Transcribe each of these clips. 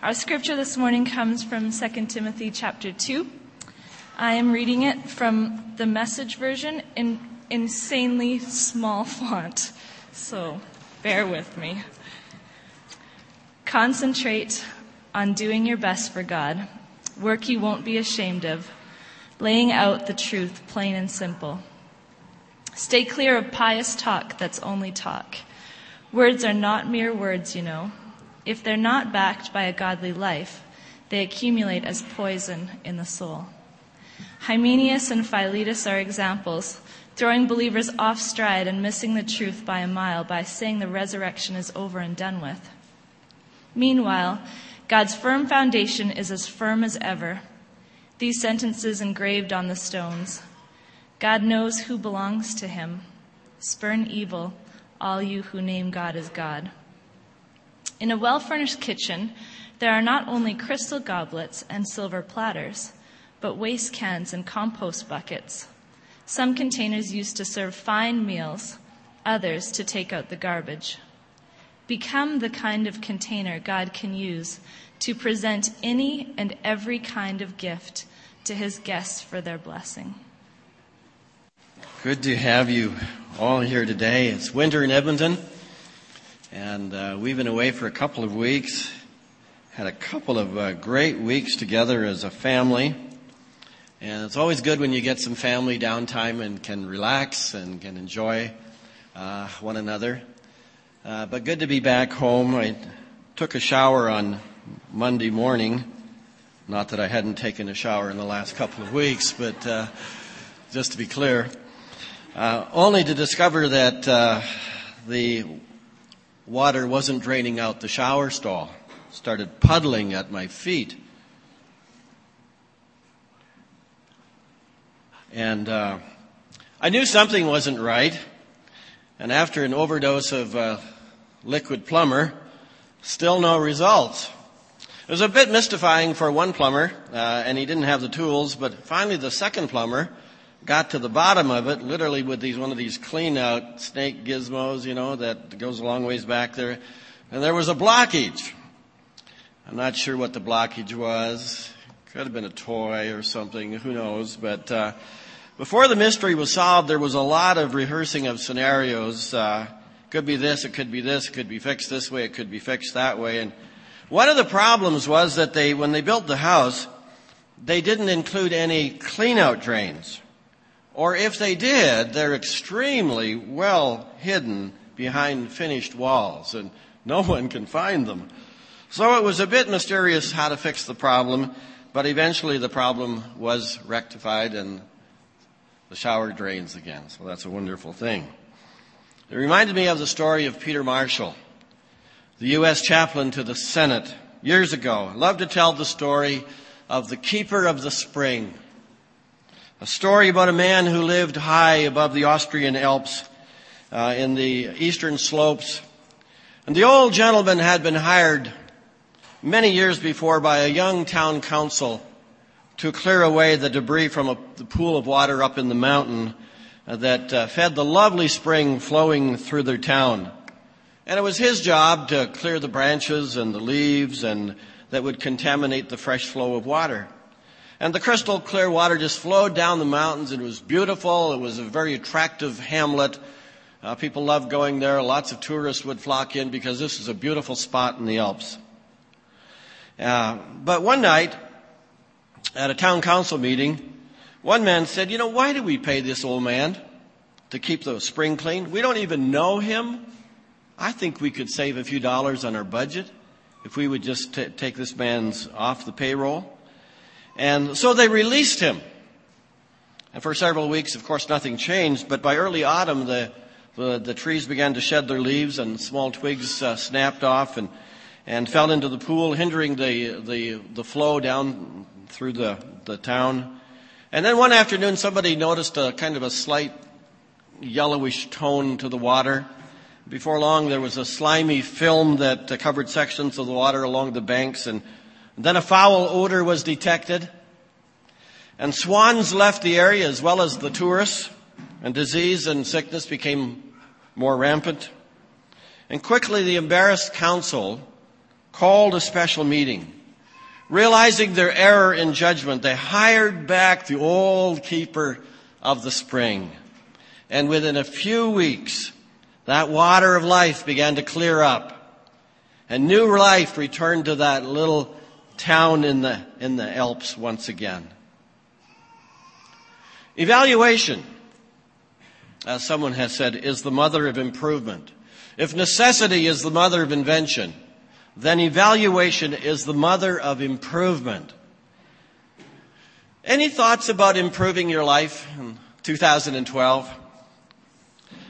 Our scripture this morning comes from 2 Timothy chapter 2. I am reading it from the message version in insanely small font, so bear with me. Concentrate on doing your best for God, work you won't be ashamed of, laying out the truth plain and simple. Stay clear of pious talk that's only talk. Words are not mere words, you know. If they're not backed by a godly life, they accumulate as poison in the soul. Hymenaeus and Philetus are examples, throwing believers off stride and missing the truth by a mile by saying the resurrection is over and done with. Meanwhile, God's firm foundation is as firm as ever. These sentences engraved on the stones. God knows who belongs to him. Spurn evil, all you who name God as God. In a well furnished kitchen, there are not only crystal goblets and silver platters, but waste cans and compost buckets. Some containers used to serve fine meals, others to take out the garbage. Become the kind of container God can use to present any and every kind of gift to his guests for their blessing. Good to have you all here today. It's winter in Edmonton. And uh, we've been away for a couple of weeks. Had a couple of uh, great weeks together as a family. And it's always good when you get some family downtime and can relax and can enjoy uh, one another. Uh, but good to be back home. I took a shower on Monday morning. Not that I hadn't taken a shower in the last couple of weeks, but uh, just to be clear, uh, only to discover that uh the water wasn't draining out the shower stall. Started puddling at my feet. And uh, I knew something wasn't right. And after an overdose of uh, liquid plumber, still no results. It was a bit mystifying for one plumber, uh, and he didn't have the tools, but finally the second plumber got to the bottom of it, literally with these one of these clean out snake gizmos, you know, that goes a long ways back there. And there was a blockage. I'm not sure what the blockage was. Could have been a toy or something, who knows. But uh, before the mystery was solved, there was a lot of rehearsing of scenarios. Uh, could be this, it could be this, it could be fixed this way, it could be fixed that way. And one of the problems was that they, when they built the house, they didn't include any clean out drains. Or if they did, they're extremely well hidden behind finished walls and no one can find them. So it was a bit mysterious how to fix the problem, but eventually the problem was rectified and the shower drains again. So that's a wonderful thing. It reminded me of the story of Peter Marshall, the U.S. chaplain to the Senate years ago. I love to tell the story of the keeper of the spring. A story about a man who lived high above the Austrian Alps uh, in the eastern slopes. And the old gentleman had been hired many years before by a young town council to clear away the debris from a, the pool of water up in the mountain uh, that uh, fed the lovely spring flowing through their town. And it was his job to clear the branches and the leaves and that would contaminate the fresh flow of water. And the crystal clear water just flowed down the mountains. It was beautiful. It was a very attractive hamlet. Uh, people loved going there. Lots of tourists would flock in because this is a beautiful spot in the Alps. Uh, but one night, at a town council meeting, one man said, you know, why do we pay this old man to keep the spring clean? We don't even know him. I think we could save a few dollars on our budget if we would just t- take this man's off the payroll. And so they released him. And for several weeks, of course, nothing changed. But by early autumn, the, the, the trees began to shed their leaves and small twigs uh, snapped off and, and fell into the pool, hindering the, the, the flow down through the, the town. And then one afternoon, somebody noticed a kind of a slight yellowish tone to the water. Before long, there was a slimy film that covered sections of the water along the banks and then a foul odor was detected. And swans left the area as well as the tourists, and disease and sickness became more rampant. And quickly the embarrassed council called a special meeting. Realizing their error in judgment, they hired back the old keeper of the spring. And within a few weeks, that water of life began to clear up. And new life returned to that little town in the, in the Alps once again. Evaluation, as someone has said, is the mother of improvement. If necessity is the mother of invention, then evaluation is the mother of improvement. Any thoughts about improving your life in 2012?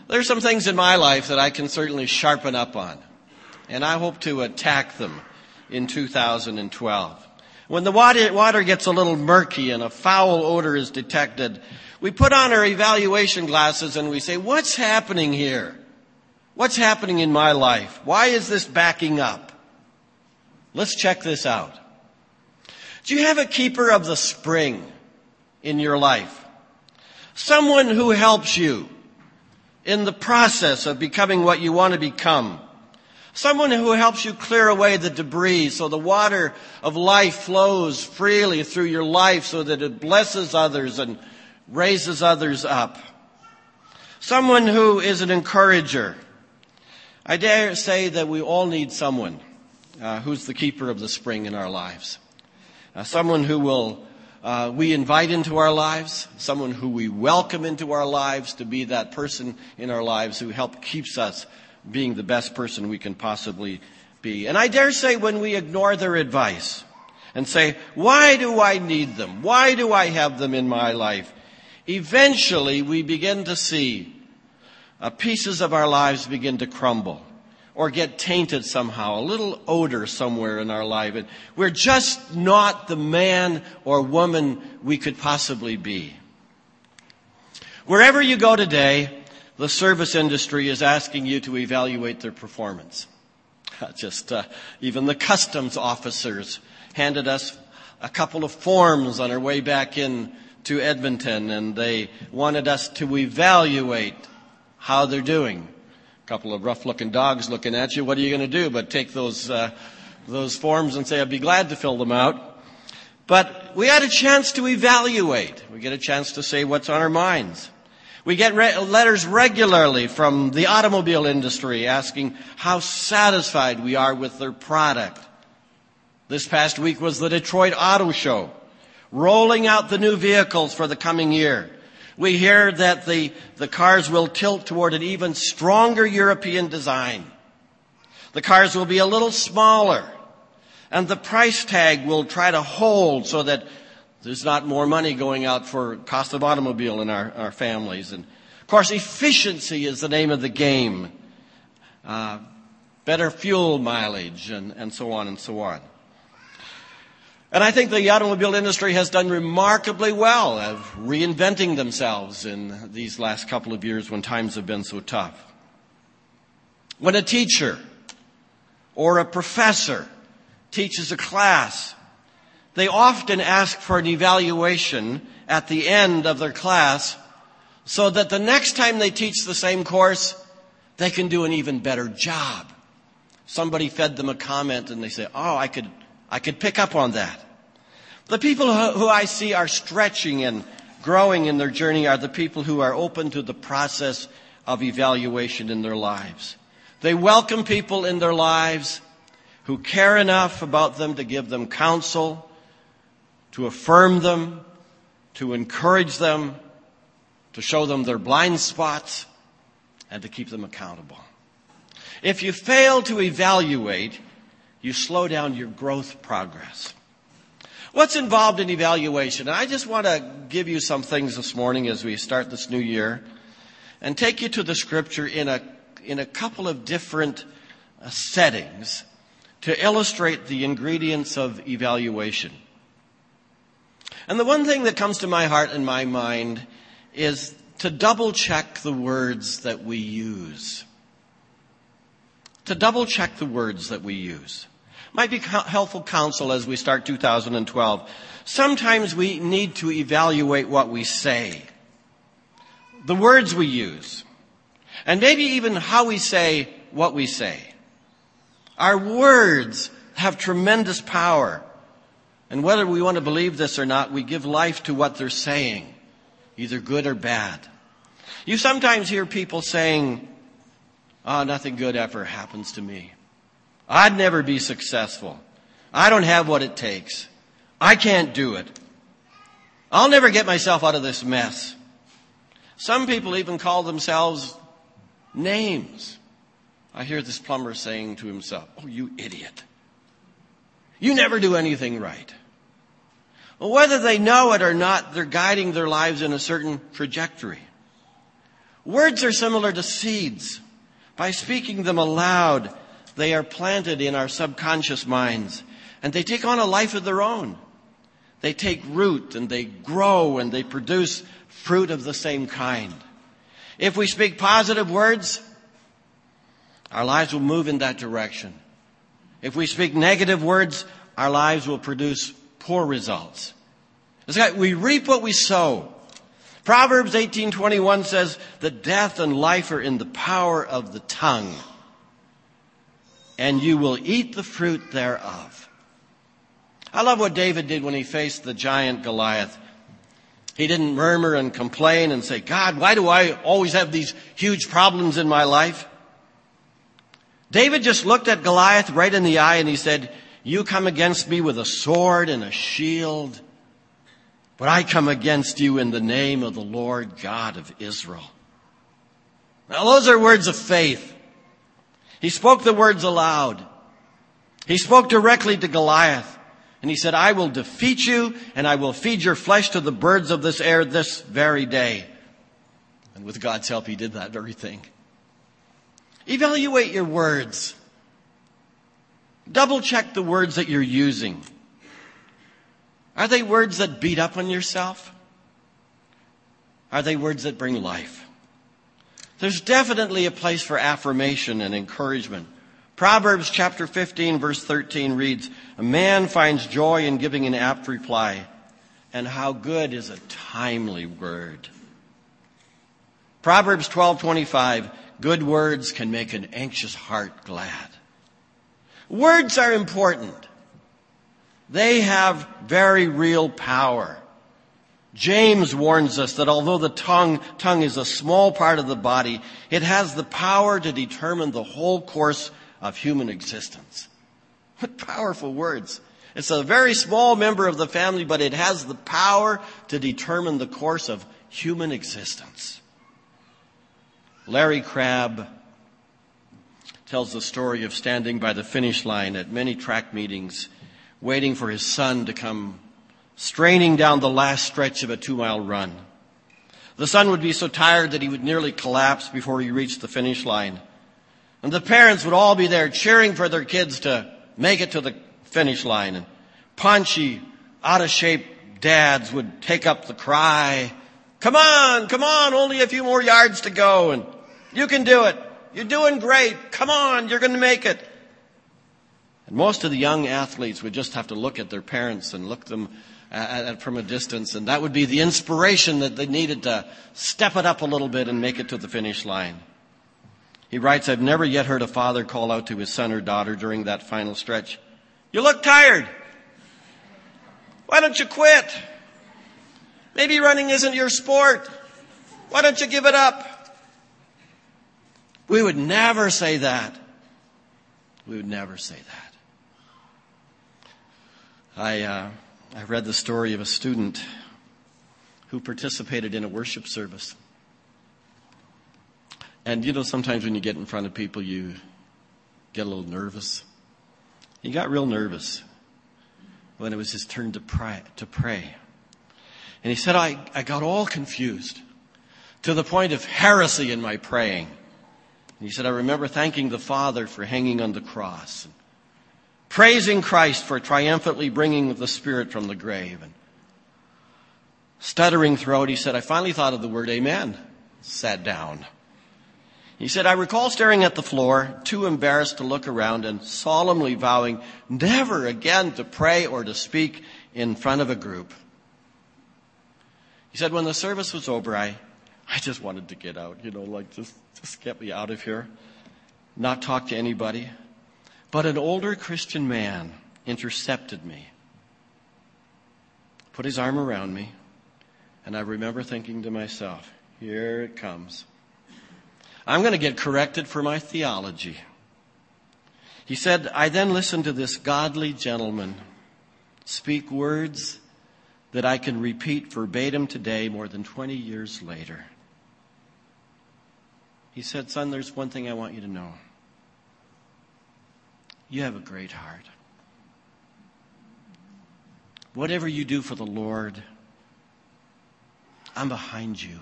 There are some things in my life that I can certainly sharpen up on, and I hope to attack them in 2012. When the water, gets a little murky and a foul odor is detected, we put on our evaluation glasses and we say, what's happening here? What's happening in my life? Why is this backing up? Let's check this out. Do you have a keeper of the spring in your life? Someone who helps you in the process of becoming what you want to become. Someone who helps you clear away the debris so the water of life flows freely through your life so that it blesses others and raises others up. Someone who is an encourager. I dare say that we all need someone uh, who's the keeper of the spring in our lives. Uh, someone who will uh, we invite into our lives, someone who we welcome into our lives to be that person in our lives who help keeps us being the best person we can possibly be. And I dare say when we ignore their advice and say, why do I need them? Why do I have them in my life? Eventually we begin to see uh, pieces of our lives begin to crumble or get tainted somehow, a little odor somewhere in our life. And we're just not the man or woman we could possibly be. Wherever you go today, the service industry is asking you to evaluate their performance. Just uh, even the customs officers handed us a couple of forms on our way back in to Edmonton, and they wanted us to evaluate how they're doing A couple of rough looking dogs looking at you. What are you going to do but take those, uh, those forms and say, I'd be glad to fill them out. But we had a chance to evaluate. We get a chance to say what's on our minds. We get re- letters regularly from the automobile industry asking how satisfied we are with their product. This past week was the Detroit Auto Show, rolling out the new vehicles for the coming year. We hear that the, the cars will tilt toward an even stronger European design. The cars will be a little smaller and the price tag will try to hold so that there's not more money going out for cost of automobile in our, our families. And of course, efficiency is the name of the game. Uh, better fuel mileage and, and so on and so on. And I think the automobile industry has done remarkably well of reinventing themselves in these last couple of years when times have been so tough. When a teacher or a professor teaches a class, they often ask for an evaluation at the end of their class so that the next time they teach the same course, they can do an even better job. Somebody fed them a comment and they say, oh, I could I could pick up on that. The people who I see are stretching and growing in their journey are the people who are open to the process of evaluation in their lives. They welcome people in their lives who care enough about them to give them counsel, to affirm them, to encourage them, to show them their blind spots, and to keep them accountable. If you fail to evaluate, you slow down your growth progress. What's involved in evaluation? I just want to give you some things this morning as we start this new year and take you to the scripture in a, in a couple of different uh, settings to illustrate the ingredients of evaluation. And the one thing that comes to my heart and my mind is to double check the words that we use to double check the words that we use. Might be helpful counsel as we start 2012. Sometimes we need to evaluate what we say, the words we use, and maybe even how we say what we say. Our words have tremendous power. And whether we want to believe this or not, we give life to what they're saying, either good or bad. You sometimes hear people saying, oh, nothing good ever happens to me. I'd never be successful. I don't have what it takes. I can't do it. I'll never get myself out of this mess. Some people even call themselves names. I hear this plumber saying to himself, Oh, you idiot. You never do anything right. Well, whether they know it or not, they're guiding their lives in a certain trajectory. Words are similar to seeds. By speaking them aloud, they are planted in our subconscious minds and they take on a life of their own. They take root and they grow and they produce fruit of the same kind. If we speak positive words, our lives will move in that direction. If we speak negative words, our lives will produce poor results. we reap what we sow. Proverbs 18:21 says that death and life are in the power of the tongue, and you will eat the fruit thereof. I love what David did when he faced the giant Goliath. He didn't murmur and complain and say, God, why do I always have these huge problems in my life? David just looked at Goliath right in the eye and he said, You come against me with a sword and a shield, but I come against you in the name of the Lord God of Israel. Now those are words of faith. He spoke the words aloud. He spoke directly to Goliath. And he said, I will defeat you and I will feed your flesh to the birds of this air this very day. And with God's help, he did that very thing. Evaluate your words. Double check the words that you're using. Are they words that beat up on yourself? Are they words that bring life? There's definitely a place for affirmation and encouragement. Proverbs chapter 15 verse 13 reads, A man finds joy in giving an apt reply, and how good is a timely word. Proverbs 12:25, good words can make an anxious heart glad. Words are important. They have very real power. James warns us that although the tongue, tongue is a small part of the body, it has the power to determine the whole course of human existence. What powerful words. It's a very small member of the family, but it has the power to determine the course of human existence. Larry Crabb tells the story of standing by the finish line at many track meetings, waiting for his son to come straining down the last stretch of a two mile run. The son would be so tired that he would nearly collapse before he reached the finish line. And the parents would all be there cheering for their kids to make it to the finish line. And paunchy, out of shape dads would take up the cry, come on, come on, only a few more yards to go and you can do it. You're doing great. Come on, you're going to make it. And most of the young athletes would just have to look at their parents and look them at, at, from a distance, and that would be the inspiration that they needed to step it up a little bit and make it to the finish line. He writes, I've never yet heard a father call out to his son or daughter during that final stretch, You look tired. Why don't you quit? Maybe running isn't your sport. Why don't you give it up? We would never say that. We would never say that. I, uh, I read the story of a student who participated in a worship service. And you know, sometimes when you get in front of people, you get a little nervous. He got real nervous when it was his turn to pray. To pray. And he said, I, I got all confused to the point of heresy in my praying. He said, I remember thanking the Father for hanging on the cross, and praising Christ for triumphantly bringing the Spirit from the grave. And stuttering throat, he said, I finally thought of the word amen. Sat down. He said, I recall staring at the floor, too embarrassed to look around and solemnly vowing never again to pray or to speak in front of a group. He said, when the service was over, I, I just wanted to get out, you know, like just, just get me out of here, not talk to anybody. But an older Christian man intercepted me, put his arm around me, and I remember thinking to myself, here it comes. I'm going to get corrected for my theology. He said, I then listened to this godly gentleman speak words that I can repeat verbatim today more than 20 years later. He said, Son, there's one thing I want you to know. You have a great heart. Whatever you do for the Lord, I'm behind you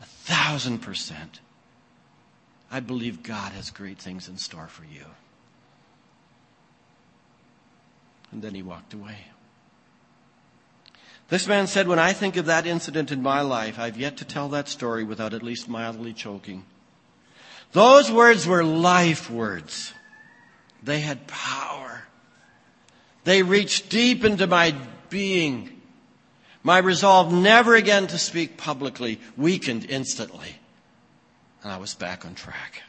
a thousand percent. I believe God has great things in store for you. And then he walked away. This man said, When I think of that incident in my life, I've yet to tell that story without at least mildly choking. Those words were life words. They had power. They reached deep into my being. My resolve never again to speak publicly weakened instantly. And I was back on track.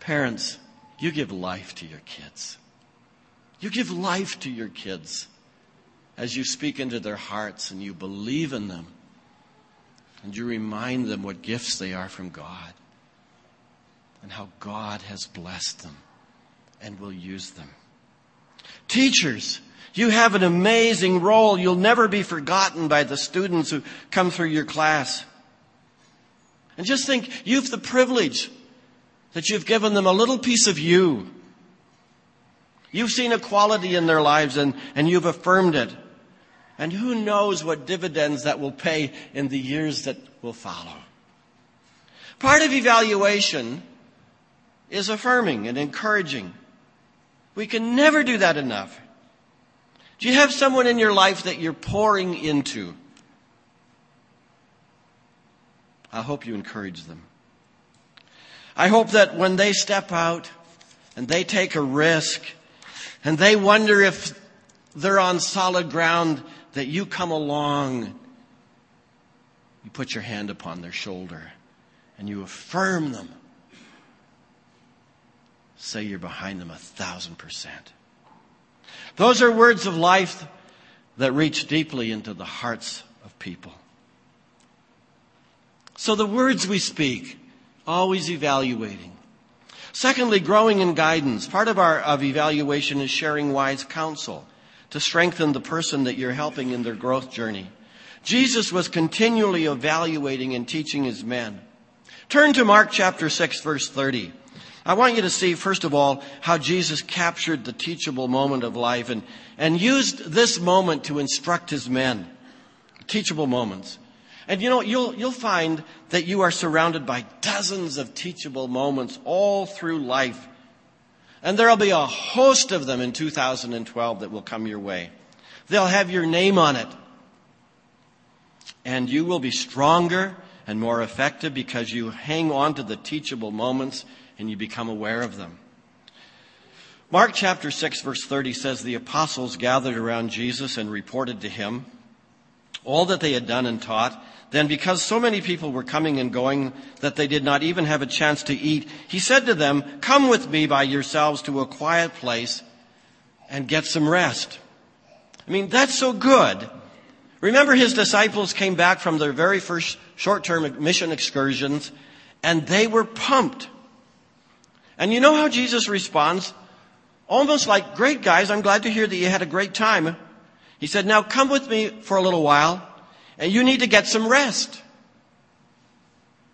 Parents, you give life to your kids. You give life to your kids as you speak into their hearts and you believe in them and you remind them what gifts they are from God and how God has blessed them and will use them. Teachers, you have an amazing role. You'll never be forgotten by the students who come through your class. And just think, you've the privilege that you've given them a little piece of you. You've seen a quality in their lives and, and you've affirmed it. And who knows what dividends that will pay in the years that will follow. Part of evaluation is affirming and encouraging. We can never do that enough. Do you have someone in your life that you're pouring into? I hope you encourage them. I hope that when they step out and they take a risk and they wonder if they're on solid ground, that you come along, you put your hand upon their shoulder and you affirm them. Say you're behind them a thousand percent. Those are words of life that reach deeply into the hearts of people. So the words we speak, always evaluating. Secondly, growing in guidance. Part of our of evaluation is sharing wise counsel to strengthen the person that you're helping in their growth journey. Jesus was continually evaluating and teaching his men. Turn to Mark chapter 6 verse 30. I want you to see, first of all, how Jesus captured the teachable moment of life and, and used this moment to instruct his men. Teachable moments. And you know, you'll, you'll find that you are surrounded by dozens of teachable moments all through life. And there'll be a host of them in 2012 that will come your way. They'll have your name on it. And you will be stronger and more effective because you hang on to the teachable moments and you become aware of them. Mark chapter 6 verse 30 says the apostles gathered around Jesus and reported to him all that they had done and taught. Then because so many people were coming and going that they did not even have a chance to eat, he said to them, come with me by yourselves to a quiet place and get some rest. I mean, that's so good. Remember his disciples came back from their very first short-term mission excursions and they were pumped. And you know how Jesus responds? Almost like, great guys, I'm glad to hear that you had a great time. He said, now come with me for a little while and you need to get some rest.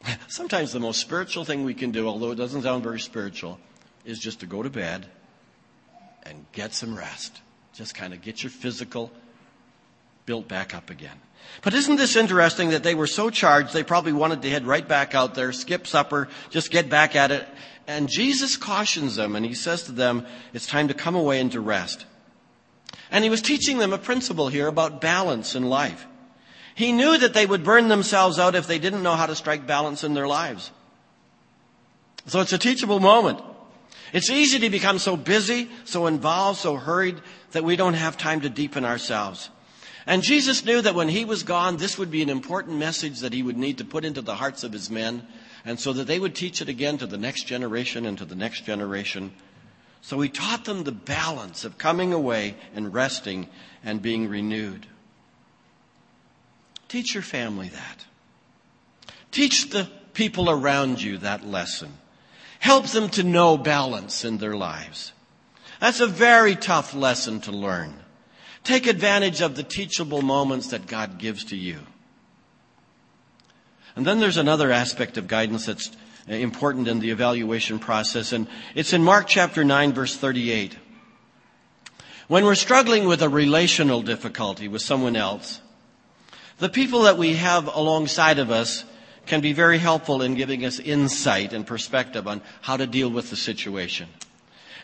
Sometimes the most spiritual thing we can do, although it doesn't sound very spiritual, is just to go to bed and get some rest. Just kind of get your physical built back up again. But isn't this interesting that they were so charged they probably wanted to head right back out there, skip supper, just get back at it. And Jesus cautions them and he says to them, it's time to come away and to rest. And he was teaching them a principle here about balance in life. He knew that they would burn themselves out if they didn't know how to strike balance in their lives. So it's a teachable moment. It's easy to become so busy, so involved, so hurried that we don't have time to deepen ourselves. And Jesus knew that when he was gone, this would be an important message that he would need to put into the hearts of his men. and so that they would teach it again to the next generation and to the next generation. So he taught them the balance of coming away and resting and being renewed. Teach your family that. Teach the people around you that lesson. Help them to know balance in their lives. That's a very tough lesson to learn. Take advantage of the teachable moments that God gives to you. And then there's another aspect of guidance that's Uh, important in the evaluation process, and it's in Mark chapter 9, verse 38. When we're struggling with a relational difficulty with someone else, the people that we have alongside of us can be very helpful in giving us insight and perspective on how to deal with the situation.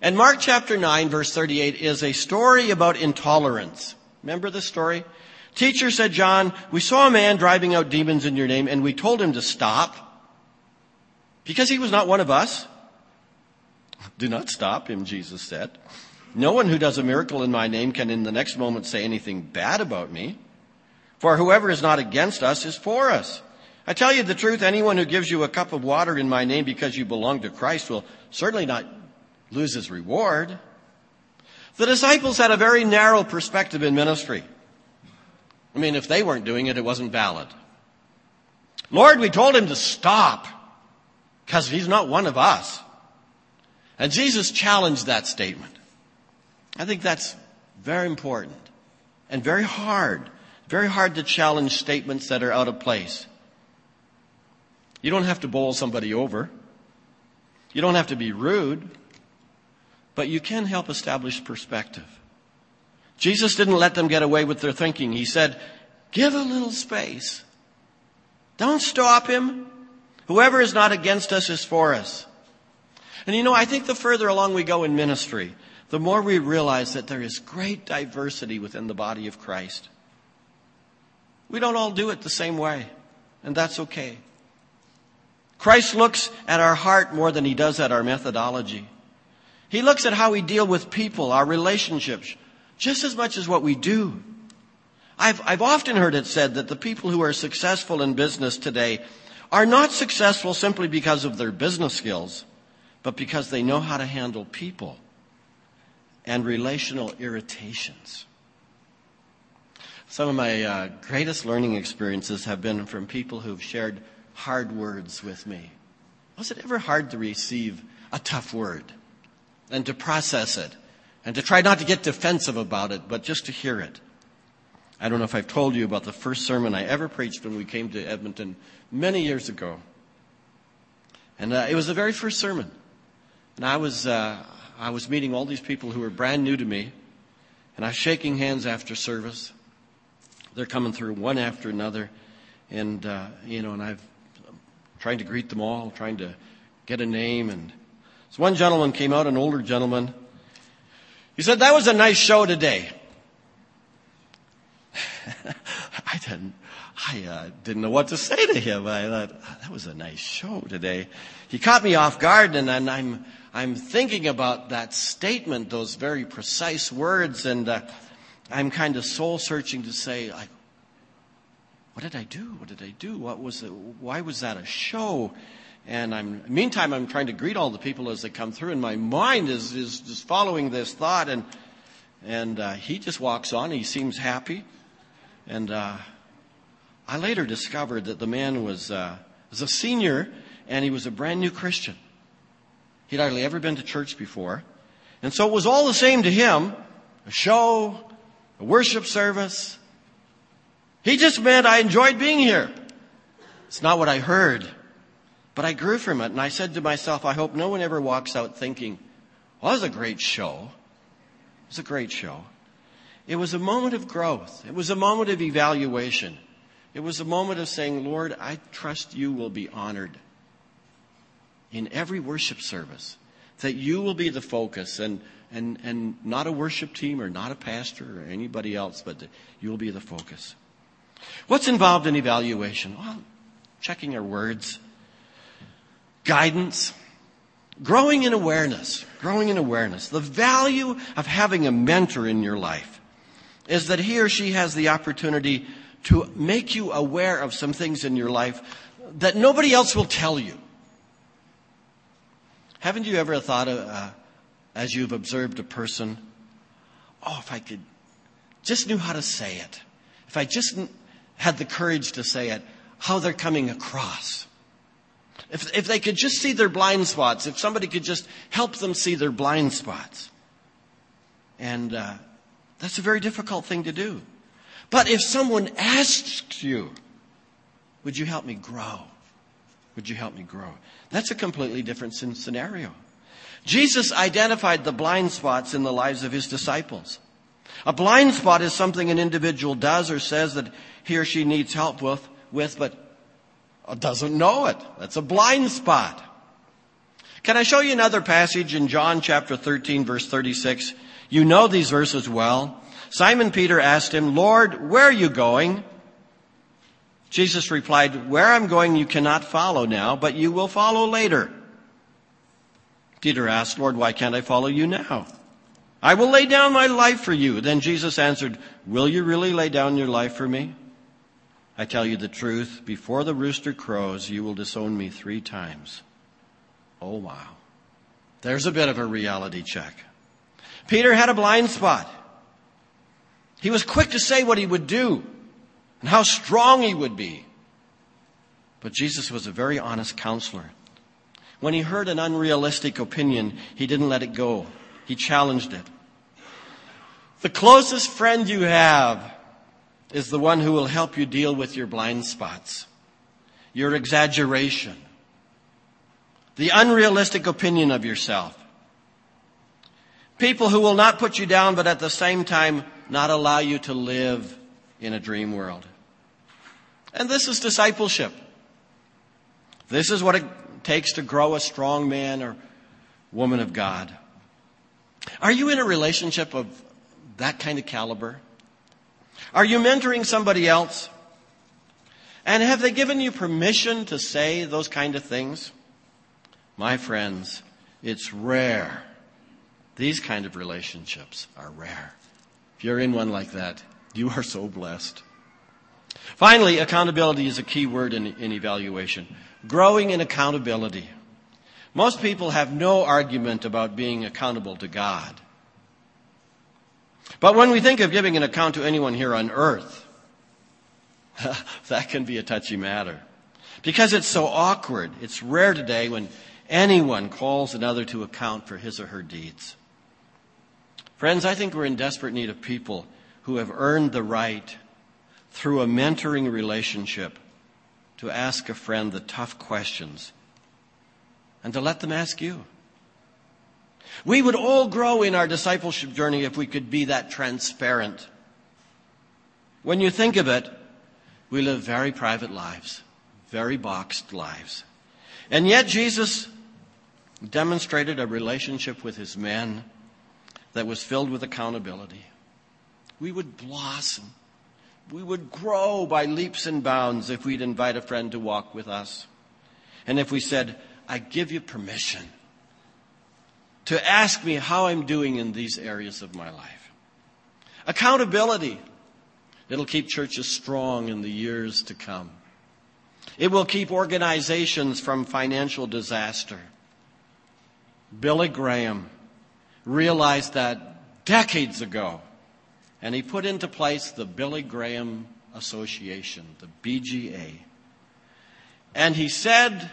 And Mark chapter 9 verse 38 is a story about intolerance. Remember the story? Teacher said, John, we saw a man driving out demons in your name and we told him to stop because he was not one of us. Do not stop him, Jesus said. No one who does a miracle in my name can in the next moment say anything bad about me. For whoever is not against us is for us. I tell you the truth, anyone who gives you a cup of water in my name because you belong to Christ will certainly not lose his reward. The disciples had a very narrow perspective in ministry. I mean, if they weren't doing it, it wasn't valid. Lord, we told him to stop because he's not one of us. And Jesus challenged that statement. I think that's very important and very hard. Very hard to challenge statements that are out of place. You don't have to bowl somebody over. You don't have to be rude but you can help establish perspective. Jesus didn't let them get away with their thinking. He said, give a little space. Don't stop him. Whoever is not against us is for us. And you know, I think the further along we go in ministry, the more we realize that there is great diversity within the body of Christ. We don't all do it the same way, and that's okay. Christ looks at our heart more than he does at our methodology. He looks at how we deal with people, our relationships, just as much as what we do. I've, I've often heard it said that the people who are successful in business today are not successful simply because of their business skills, but because they know how to handle people and relational irritations. Some of my uh, greatest learning experiences have been from people who've shared hard words with me. Was it ever hard to receive a tough word? and to process it and to try not to get defensive about it, but just to hear it. I don't know if I've told you about the first sermon I ever preached when we came to Edmonton many years ago. And uh, it was the very first sermon. And I was, uh, I was meeting all these people who were brand new to me. And I was shaking hands after service. They're coming through one after another. And, uh, you know, and I've trying to greet them all, trying to get a name and so one gentleman came out, an older gentleman. He said, that was a nice show today. I didn't, I uh, didn't know what to say to him. I thought, oh, that was a nice show today. He caught me off guard and I'm, I'm thinking about that statement, those very precise words, and uh, I'm kind of soul searching to say, like, what did I do? What did I do? What was it? Why was that a show? And I'm, meantime, I'm trying to greet all the people as they come through, and my mind is, is just following this thought. And, and uh, he just walks on. He seems happy. And uh, I later discovered that the man was, uh, was a senior, and he was a brand new Christian. He'd hardly ever been to church before. And so it was all the same to him a show, a worship service. He just meant I enjoyed being here. It's not what I heard. But I grew from it and I said to myself, I hope no one ever walks out thinking, well, that was a great show. It was a great show. It was a moment of growth. It was a moment of evaluation. It was a moment of saying, Lord, I trust you will be honored in every worship service, that you will be the focus and, and, and not a worship team or not a pastor or anybody else, but you will be the focus. What's involved in evaluation? Well, checking our words, guidance, growing in awareness, growing in awareness. The value of having a mentor in your life is that he or she has the opportunity to make you aware of some things in your life that nobody else will tell you. Haven't you ever thought, of, uh, as you've observed a person, oh, if I could just knew how to say it, if I just had the courage to say it, how they're coming across. If, if they could just see their blind spots, if somebody could just help them see their blind spots. And uh, that's a very difficult thing to do. But if someone asks you, would you help me grow? Would you help me grow? That's a completely different scenario. Jesus identified the blind spots in the lives of his disciples. A blind spot is something an individual does or says that he or she needs help with, with but doesn't know it. That's a blind spot. Can I show you another passage in John chapter 13 verse 36? You know these verses well. Simon Peter asked him, Lord, where are you going? Jesus replied, Where I'm going you cannot follow now, but you will follow later. Peter asked, Lord, why can't I follow you now? I will lay down my life for you. Then Jesus answered, Will you really lay down your life for me? I tell you the truth, before the rooster crows, you will disown me three times. Oh, wow. There's a bit of a reality check. Peter had a blind spot. He was quick to say what he would do and how strong he would be. But Jesus was a very honest counselor. When he heard an unrealistic opinion, he didn't let it go. He challenged it. The closest friend you have is the one who will help you deal with your blind spots, your exaggeration, the unrealistic opinion of yourself. People who will not put you down, but at the same time not allow you to live in a dream world. And this is discipleship. This is what it takes to grow a strong man or woman of God. Are you in a relationship of that kind of caliber? Are you mentoring somebody else? And have they given you permission to say those kind of things? My friends, it's rare. These kind of relationships are rare. If you're in one like that, you are so blessed. Finally, accountability is a key word in, in evaluation. Growing in accountability. Most people have no argument about being accountable to God. But when we think of giving an account to anyone here on earth, that can be a touchy matter. Because it's so awkward. It's rare today when anyone calls another to account for his or her deeds. Friends, I think we're in desperate need of people who have earned the right through a mentoring relationship to ask a friend the tough questions and to let them ask you. We would all grow in our discipleship journey if we could be that transparent. When you think of it, we live very private lives, very boxed lives. And yet Jesus demonstrated a relationship with his men that was filled with accountability. We would blossom. We would grow by leaps and bounds if we'd invite a friend to walk with us. And if we said, I give you permission to ask me how I'm doing in these areas of my life. Accountability. It'll keep churches strong in the years to come. It will keep organizations from financial disaster. Billy Graham realized that decades ago, and he put into place the Billy Graham Association, the BGA. And he said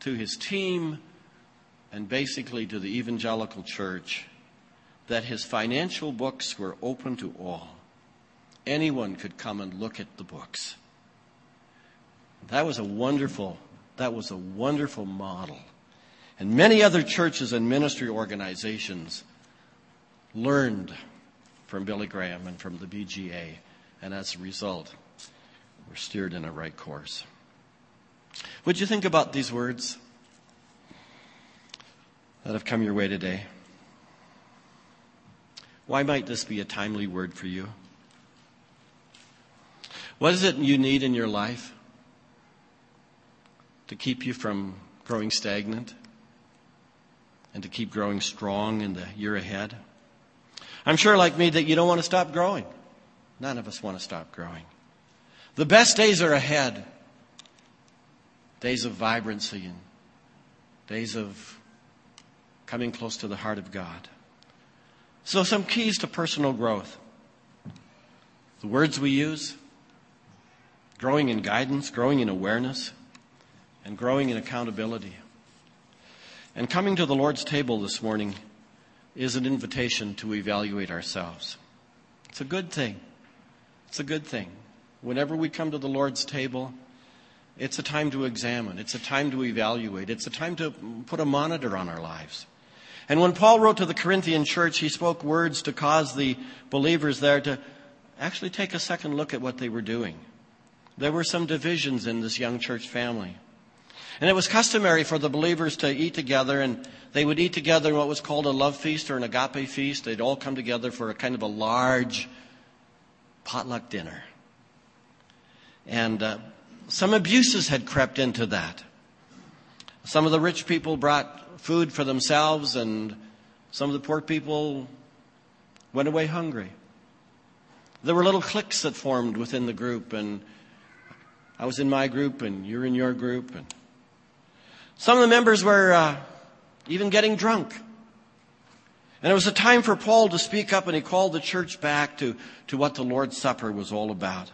to his team, and basically to the evangelical church that his financial books were open to all. Anyone could come and look at the books. That was a wonderful, that was a wonderful model. And many other churches and ministry organizations learned from Billy Graham and from the BGA, and as a result, were steered in a right course. Would you think about these words? that have come your way today. Why might this be a timely word for you? What is it you need in your life to keep you from growing stagnant and to keep growing strong in the year ahead? I'm sure, like me, that you don't want to stop growing. None of us want to stop growing. The best days are ahead days of vibrancy and days of coming close to the heart of God. So, some keys to personal growth the words we use, growing in guidance, growing in awareness, and growing in accountability. And coming to the Lord's table this morning is an invitation to evaluate ourselves. It's a good thing. It's a good thing. Whenever we come to the Lord's table, it's a time to examine. It's a time to evaluate. It's a time to put a monitor on our lives. And when Paul wrote to the Corinthian church, he spoke words to cause the believers there to actually take a second look at what they were doing. There were some divisions in this young church family. And it was customary for the believers to eat together, and they would eat together in what was called a love feast or an agape feast. They'd all come together for a kind of a large potluck dinner. And uh, some abuses had crept into that. Some of the rich people brought food for themselves, and some of the poor people went away hungry. There were little cliques that formed within the group, and I was in my group, and you're in your group, and some of the members were uh, even getting drunk. And it was a time for Paul to speak up, and he called the church back to, to what the Lord's Supper was all about.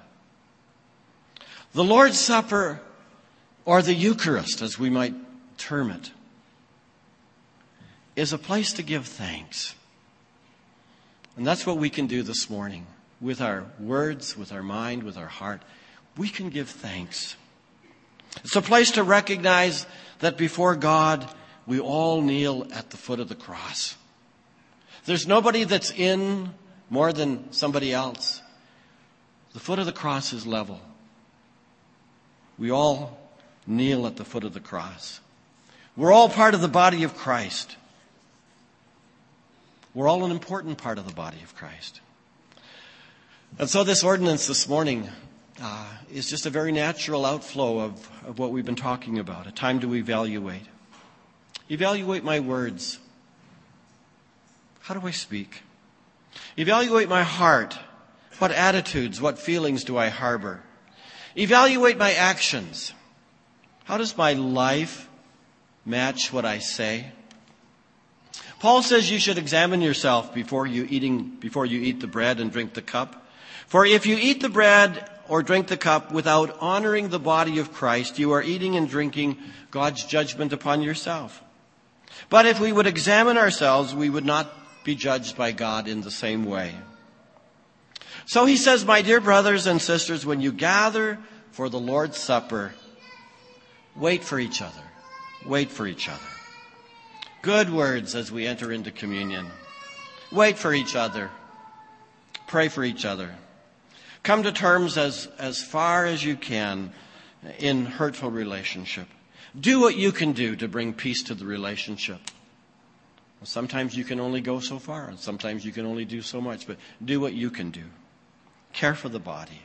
The Lord's Supper, or the Eucharist, as we might term it, is a place to give thanks. And that's what we can do this morning with our words, with our mind, with our heart. We can give thanks. It's a place to recognize that before God, we all kneel at the foot of the cross. There's nobody that's in more than somebody else. The foot of the cross is level. We all kneel at the foot of the cross. We're all part of the body of Christ. We're all an important part of the body of Christ. And so this ordinance this morning uh, is just a very natural outflow of, of what we've been talking about, a time to evaluate. Evaluate my words. How do I speak? Evaluate my heart. What attitudes, what feelings do I harbor? Evaluate my actions. How does my life match what I say? Paul says you should examine yourself before you eating, before you eat the bread and drink the cup. For if you eat the bread or drink the cup without honoring the body of Christ, you are eating and drinking God's judgment upon yourself. But if we would examine ourselves, we would not be judged by God in the same way. So he says, my dear brothers and sisters, when you gather for the Lord's Supper, wait for each other. Wait for each other. Good words as we enter into communion. Wait for each other. Pray for each other. Come to terms as, as far as you can in hurtful relationship. Do what you can do to bring peace to the relationship. Sometimes you can only go so far, and sometimes you can only do so much, but do what you can do. Care for the body.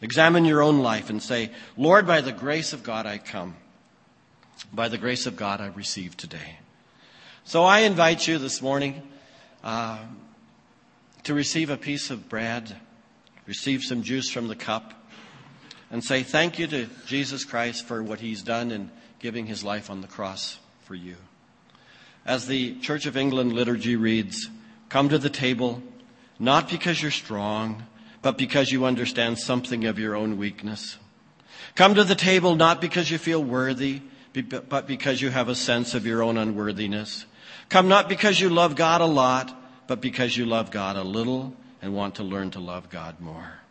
Examine your own life and say, Lord, by the grace of God I come. By the grace of God I receive today. So I invite you this morning uh, to receive a piece of bread receive some juice from the cup, and say thank you to Jesus Christ for what he's done in giving his life on the cross for you. As the Church of England liturgy reads, come to the table not because you're strong, but because you understand something of your own weakness. Come to the table not because you feel worthy, but because you have a sense of your own unworthiness. Come not because you love God a lot, but because you love God a little and want to learn to love God more.